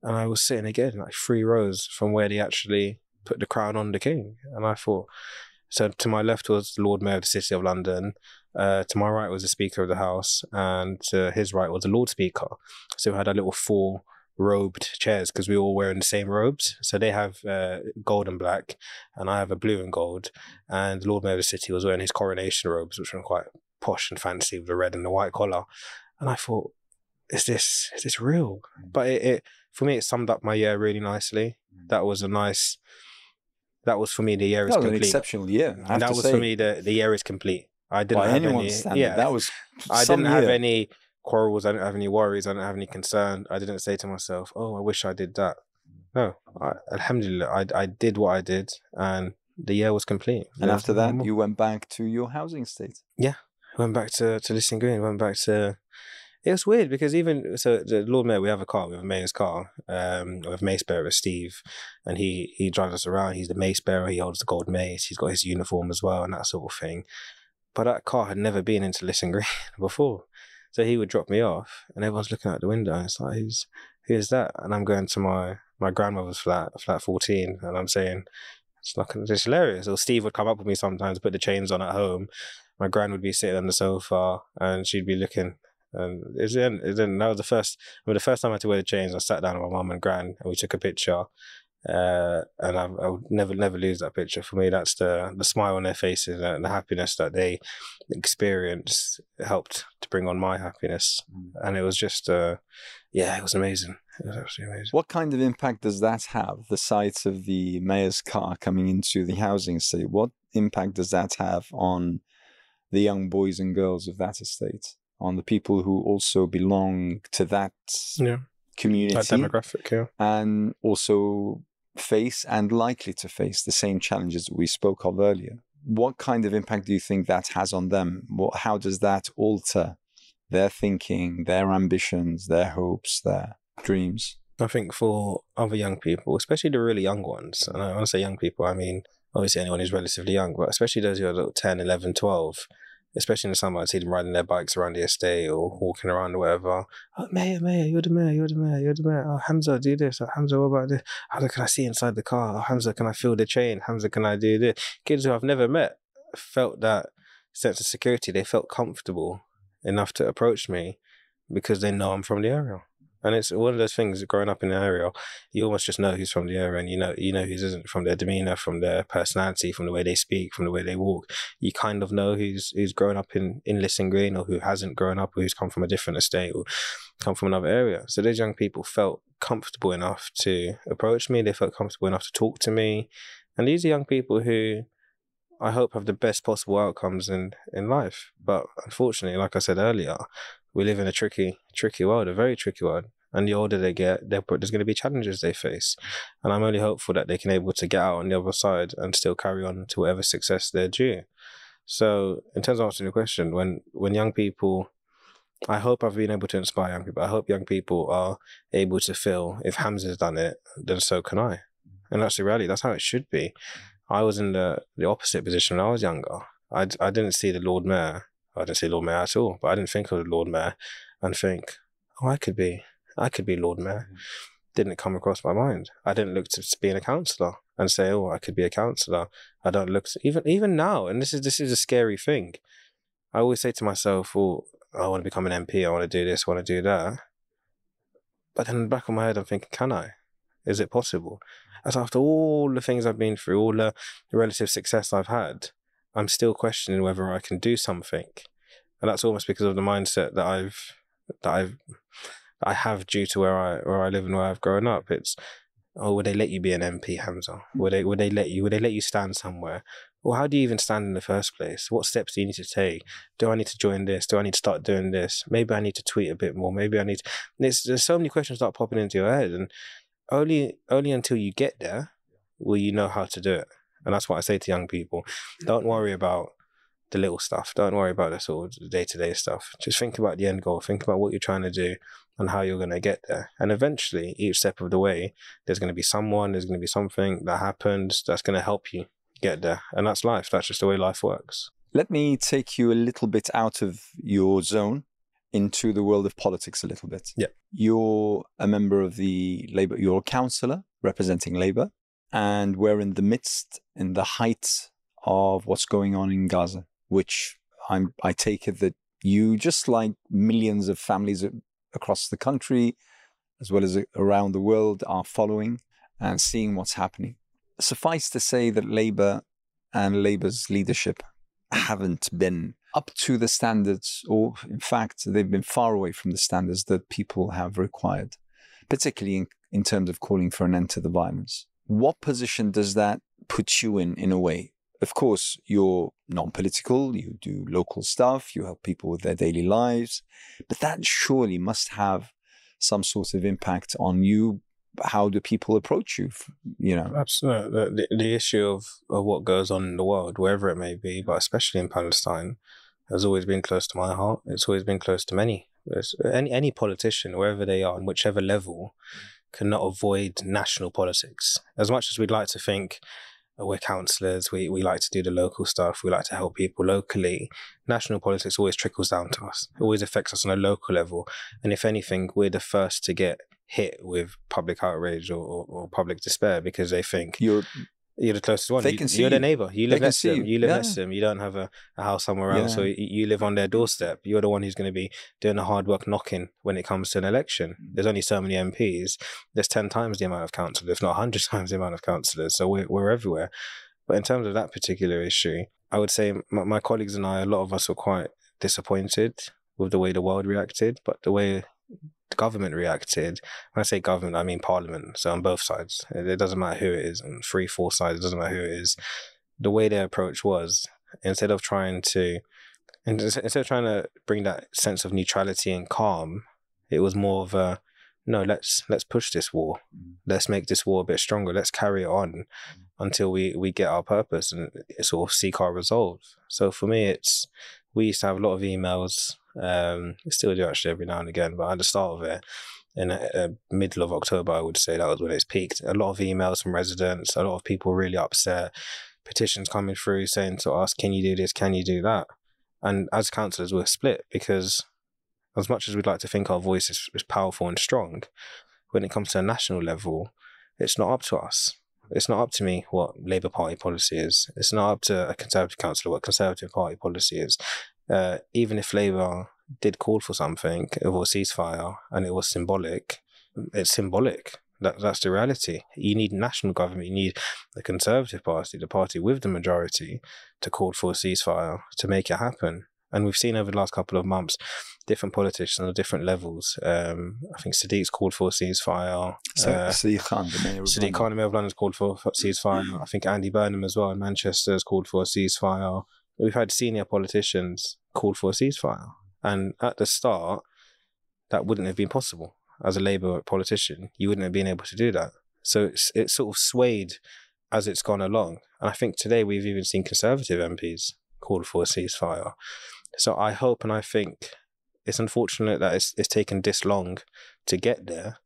and I was sitting again like three rows from where they actually put the crown on the king. And I thought, so to my left was the Lord Mayor of the City of London, uh, to my right was the Speaker of the House, and to his right was the Lord Speaker. So we had a little four robed chairs because we all wearing the same robes. So they have uh, gold and black, and I have a blue and gold. And Lord Mayor of the City was wearing his coronation robes, which were quite posh and fancy with the red and the white collar. And I thought, is this is this real? But it, it for me, it summed up my year really nicely. That was a nice. That was for me the year is That an complete. exceptional year. I have and that was say, for me the the year is complete. I didn't by have any. standard. Yeah, That was I didn't have any quarrels. I didn't have any worries. I didn't have any concern. I didn't say to myself, "Oh, I wish I did that." No, I, Alhamdulillah, I I did what I did, and the year was complete. And There after that, more. you went back to your housing estate. Yeah, went back to to Lisson Green. Went back to. It was weird because even so, the Lord Mayor, we have a car, we have a mayor's car. Um, we have mace bearer Steve, and he he drives us around. He's the mace bearer. He holds the gold mace. He's got his uniform as well, and that sort of thing. But that car had never been into Lisson Green (laughs) before, so he would drop me off, and everyone's looking out the window, and it's like, who's who's that? And I'm going to my my grandmother's flat, flat fourteen, and I'm saying, it's like it's hilarious. Or Steve would come up with me sometimes, put the chains on at home. My grand would be sitting on the sofa, and she'd be looking. And it's then, then that was the first. I mean, the first time I had to wear the chains, I sat down with my mum and gran, and we took a picture. Uh, and I, I would never, never lose that picture. For me, that's the the smile on their faces and the happiness that they experienced helped to bring on my happiness. And it was just, uh, yeah, it was amazing. It was absolutely amazing. What kind of impact does that have? The sight of the mayor's car coming into the housing estate. What impact does that have on the young boys and girls of that estate? On the people who also belong to that Yeah, community that demographic. Yeah. and also face and likely to face the same challenges that we spoke of earlier. What kind of impact do you think that has on them? What, how does that alter their thinking, their ambitions, their hopes, their dreams? I think for other young people, especially the really young ones, and I want to say young people, I mean, obviously anyone who's relatively young, but especially those who are little 10, 11, 12, especially in the summer, I see them riding their bikes around the estate or walking around or whatever. Oh, Mayor, Mayor, you're the Mayor, you're the Mayor, you're the Mayor. Oh, Hamza, do this. Oh, Hamza, what about this? Oh, Hamza, can I see inside the car? Oh, Hamza, can I feel the chain? Hamza, can I do this? Kids who I've never met felt that sense of security. They felt comfortable enough to approach me because they know I'm from the area. And it's one of those things growing up in the area, you almost just know who's from the area and you know you know who isn't from their demeanour, from their personality, from the way they speak, from the way they walk. You kind of know who's who's grown up in, in Lisson Green or who hasn't grown up or who's come from a different estate or come from another area. So those young people felt comfortable enough to approach me, they felt comfortable enough to talk to me. And these are young people who I hope have the best possible outcomes in, in life. But unfortunately, like I said earlier, we live in a tricky, tricky world, a very tricky world. And the older they get, there's going to be challenges they face. And I'm only hopeful that they can able to get out on the other side and still carry on to whatever success they're due. So, in terms of answering your question, when when young people, I hope I've been able to inspire young people. I hope young people are able to feel if Hamza's done it, then so can I. And that's the reality. That's how it should be. I was in the, the opposite position when I was younger. I, I didn't see the Lord Mayor. I didn't see Lord Mayor at all, but I didn't think of Lord Mayor and think, oh, I could be, I could be Lord Mayor. Mm-hmm. Didn't come across my mind. I didn't look to being a councillor and say, oh, I could be a councillor. I don't look to, even even now, and this is this is a scary thing. I always say to myself, oh, I want to become an MP. I want to do this. I want to do that. But then in the back of my head, I'm thinking, can I? Is it possible? As after all the things I've been through, all the relative success I've had, I'm still questioning whether I can do something, and that's almost because of the mindset that I've that I've that I have due to where I where I live and where I've grown up. It's oh, would they let you be an MP, Hamza? Mm. Would they would they let you? Would they let you stand somewhere? Well, how do you even stand in the first place? What steps do you need to take? Do I need to join this? Do I need to start doing this? Maybe I need to tweet a bit more. Maybe I need. To... There's there's so many questions start popping into your head, and only only until you get there will you know how to do it. And that's what I say to young people: don't worry about the little stuff. Don't worry about the sort of day to day stuff. Just think about the end goal. Think about what you're trying to do and how you're going to get there. And eventually, each step of the way, there's going to be someone, there's going to be something that happens that's going to help you get there. And that's life. That's just the way life works. Let me take you a little bit out of your zone into the world of politics a little bit. Yeah. You're a member of the Labour, you're a councillor representing Labour, and we're in the midst, in the height of what's going on in Gaza, which I'm, I take it that you, just like millions of families across the country, as well as around the world, are following and seeing what's happening. Suffice to say that Labour and Labour's leadership haven't been up to the standards, or in fact, they've been far away from the standards that people have required, particularly in, in terms of calling for an end to the violence. What position does that put you in, in a way? Of course, you're non political, you do local stuff, you help people with their daily lives, but that surely must have some sort of impact on you how do people approach you? You know, absolutely. The, the issue of, of what goes on in the world, wherever it may be, but especially in Palestine, has always been close to my heart. It's always been close to many. any any politician, wherever they are, on whichever level, cannot avoid national politics. As much as we'd like to think we're councillors, we, we like to do the local stuff, we like to help people locally. National politics always trickles down to us. It always affects us on a local level. And if anything, we're the first to get hit with public outrage or, or, or public despair because they think you're you're the closest one. They you, can see you're you. the neighbor. You live next to them. You, you live yeah. next to them. You don't have a, a house somewhere else, yeah. so you, you, live on their doorstep. You're the one who's going to be doing the hard work knocking when it comes to an election. Mm. There's only so many MPs. There's ten times the amount of councillors, if not hundred (laughs) times the amount of councillors. So we're we're everywhere. But in terms of that particular issue, I would say my, my colleagues and I, a lot of us were quite disappointed with the way the world reacted, but the way government reacted. When I say government, I mean parliament. So on both sides, it, doesn't matter who it is, on three, four sides, it doesn't matter who it is. The way their approach was, instead of trying to, instead of trying to bring that sense of neutrality and calm, it was more of a, no, let's let's push this war. Mm. Let's make this war a bit stronger. Let's carry it on mm. until we we get our purpose and sort of seek our resolve. So for me, it's we used to have a lot of emails um, still do actually every now and again, but at the start of it, in the middle of October, I would say that was when it's peaked. A lot of emails from residents, a lot of people really upset, petitions coming through saying to us, "Can you do this? Can you do that?" And as councillors, we're split because, as much as we'd like to think our voice is, is powerful and strong, when it comes to a national level, it's not up to us. It's not up to me what Labour Party policy is. It's not up to a Conservative councillor what Conservative Party policy is uh, even if Labour did call for something of a ceasefire and it was symbolic, it's symbolic. That, that's the reality. You need national government. You need the Conservative Party, the party with the majority, to call for a ceasefire to make it happen. And we've seen over the last couple of months different politicians on different levels. Um, I think Sadiq's called for a ceasefire. So, uh, Sadiq Khan, the mayor of Sadiq Khan, the mayor of London, has called for a ceasefire. I think Andy Burnham as well in Manchester has called for a ceasefire. We've had senior politicians called for a ceasefire. And at the start, that wouldn't have been possible. As a Labour politician, you wouldn't have been able to do that. So it's, it's sort of swayed as it's gone along. And I think today we've even seen Conservative MPs call for a ceasefire. So I hope and I think it's unfortunate that it's, it's taken this long to get there.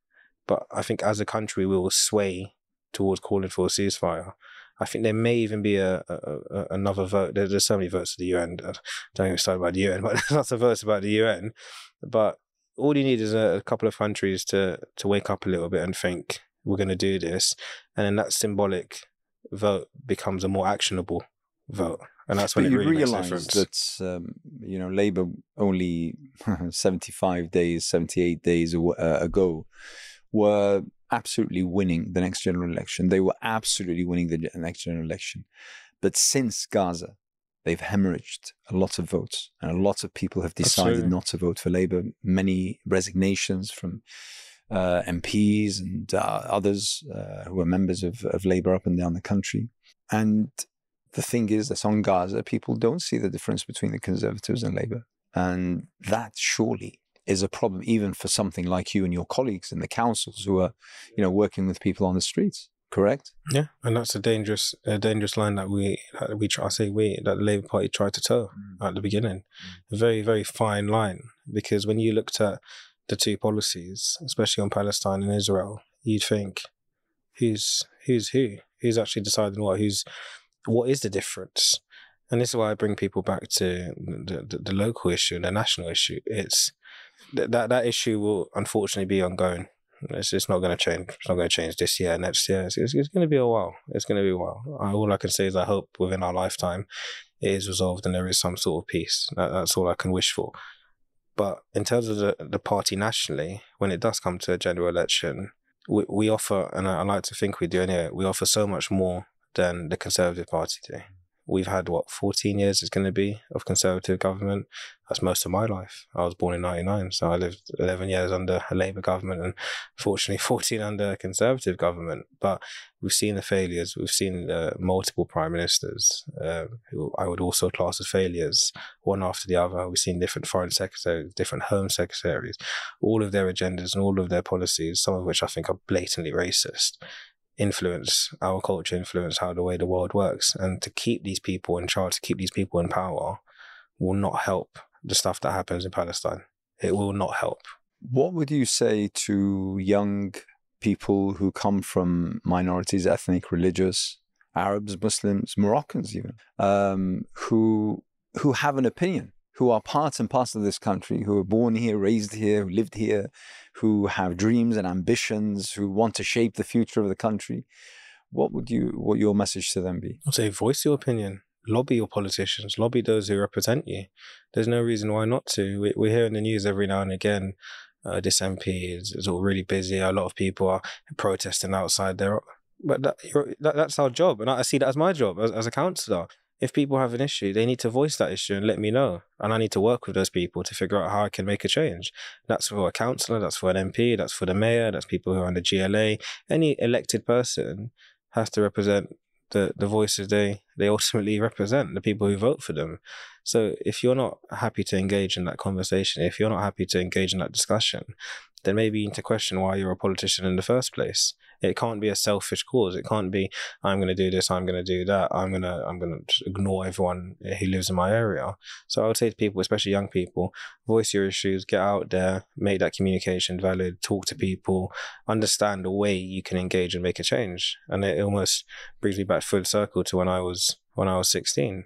But I think as a country, we will sway towards calling for a ceasefire. I think there may even be a, a, a another vote. There, there's so many votes to the UN. I don't even start about the UN, (laughs) but there's lots of votes about the UN. But all you need is a, a couple of countries to to wake up a little bit and think we're going to do this, and then that symbolic vote becomes a more actionable vote. And that's when but it really you realize that um, you know Labour only (laughs) seventy five days, seventy eight days uh, ago were absolutely winning the next general election. They were absolutely winning the next general election. But since Gaza, they've hemorrhaged a lot of votes, and a lot of people have decided absolutely. not to vote for Labour. Many resignations from uh, MPs and uh, others uh, who are members of, of Labour up and down the country. And the thing is that on Gaza, people don't see the difference between the Conservatives and Labour. And that surely is a problem even for something like you and your colleagues in the councils who are, you know, working with people on the streets. Correct. Yeah, and that's a dangerous, a dangerous line that we that we try. I say we that the Labour Party tried to toe mm. at the beginning. Mm. A very, very fine line because when you looked at the two policies, especially on Palestine and Israel, you'd think, who's who's who? Who's actually deciding what? Who's what is the difference? And this is why I bring people back to the, the, the local issue and the national issue. It's th- that that issue will unfortunately be ongoing. It's, it's not going to change. It's not going to change this year, next year. It's, it's, it's going to be a while. It's going to be a while. I, all I can say is I hope within our lifetime it is resolved and there is some sort of peace. That, that's all I can wish for. But in terms of the, the party nationally, when it does come to a general election, we, we offer, and I, I like to think we do anyway, we offer so much more than the Conservative Party do. We've had what 14 years is going to be of conservative government. That's most of my life. I was born in 99 so i lived 11 years under a labour government and fortunately (laughs) 14 under a conservative government. But we've seen the failures. We've seen uh, multiple prime ministers uh, who i would also class as failures one after the other. We've seen different foreign secretaries different home secretaries all of their agendas and all of their policies some of which i think are blatantly racist influence our culture, influence how the way the world works. And to keep these people in charge, to keep these people in power, will not help the stuff that happens in Palestine. It will not help. What would you say to young people who come from minorities, ethnic, religious, Arabs, Muslims, Moroccans, even, um, who who have an opinion, who are part and parcel of this country, who are born here, raised here, who lived here, who have dreams and ambitions, who want to shape the future of the country. What would you, what your message to them be? I'd say voice your opinion. Lobby your politicians. Lobby those who represent you. There's no reason why not to. We, we hear in the news every now and again. Uh, this MP is, is all really busy. A lot of people are protesting outside there. But that, that, that's our job, and I see that as my job as, as a councillor if people have an issue, they need to voice that issue and let me know. And I need to work with those people to figure out how I can make a change. That's for a councillor, that's for an MP, that's for the mayor, that's people who are on the GLA. Any elected person has to represent the, the voices they, they (laughs) ultimately represent, the people who vote for them. So if you're not happy to engage in that conversation, if you're not happy to engage in that discussion, then maybe you need to question why you're a politician in the first place. It can't be a selfish cause. It can't be I'm going to do this, I'm going to do that. I'm going to I'm going to ignore everyone who lives in my area. So I would say to people, especially young people, voice your issues, get out there, make that communication valid, talk to people, understand the way you can engage and make a change. And it almost brings me back full circle to when I was when I was 16.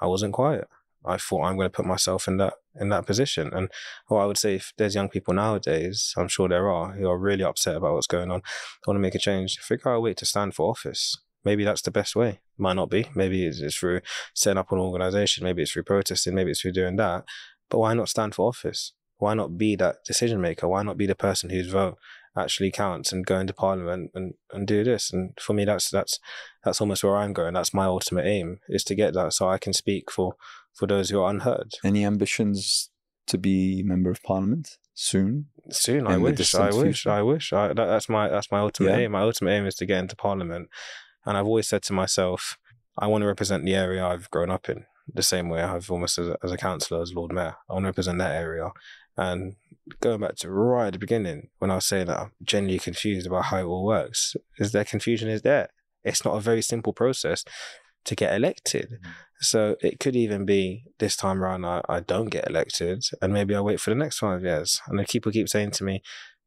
I wasn't quiet. I thought I'm going to put myself in that in that position. And what I would say, if there's young people nowadays, I'm sure there are, who are really upset about what's going on, want to make a change, figure out a way to stand for office. Maybe that's the best way. Might not be. Maybe it's, it's through setting up an organization. Maybe it's through protesting. Maybe it's through doing that. But why not stand for office? Why not be that decision maker? Why not be the person whose vote actually counts and go into parliament and, and do this? And for me, that's that's that's almost where I'm going. That's my ultimate aim is to get that so I can speak for for those who are unheard. Any ambitions to be member of parliament soon? Soon, I wish, I wish, I wish, I wish. That, that's my that's my ultimate yeah. aim. My ultimate aim is to get into parliament, and I've always said to myself, I want to represent the area I've grown up in. The same way I've almost as a, as a councillor, as Lord Mayor, I want to represent that area. And going back to right at the beginning, when I was saying that I'm genuinely confused about how it all works, is there confusion is there. It's not a very simple process to get elected. Mm-hmm. So it could even be this time around I, I don't get elected and maybe I wait for the next five years. And the people keep saying to me,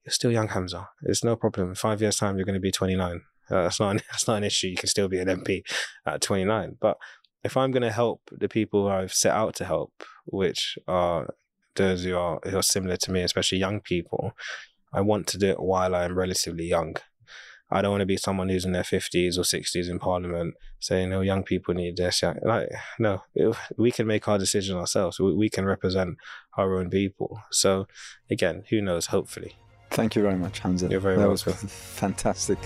You're still young, Hamza. It's no problem. In five years' time you're gonna be twenty nine. Uh, that's not an, (laughs) that's not an issue. You can still be an MP at twenty nine. But if I'm gonna help the people I've set out to help, which are those who are who are similar to me, especially young people, I want to do it while I am relatively young. I don't want to be someone who's in their 50s or 60s in parliament saying, oh, young people need this. Like, no, we can make our decision ourselves. We, we can represent our own people. So, again, who knows? Hopefully. Thank you very much, Hamza. You're very that welcome. was fantastic.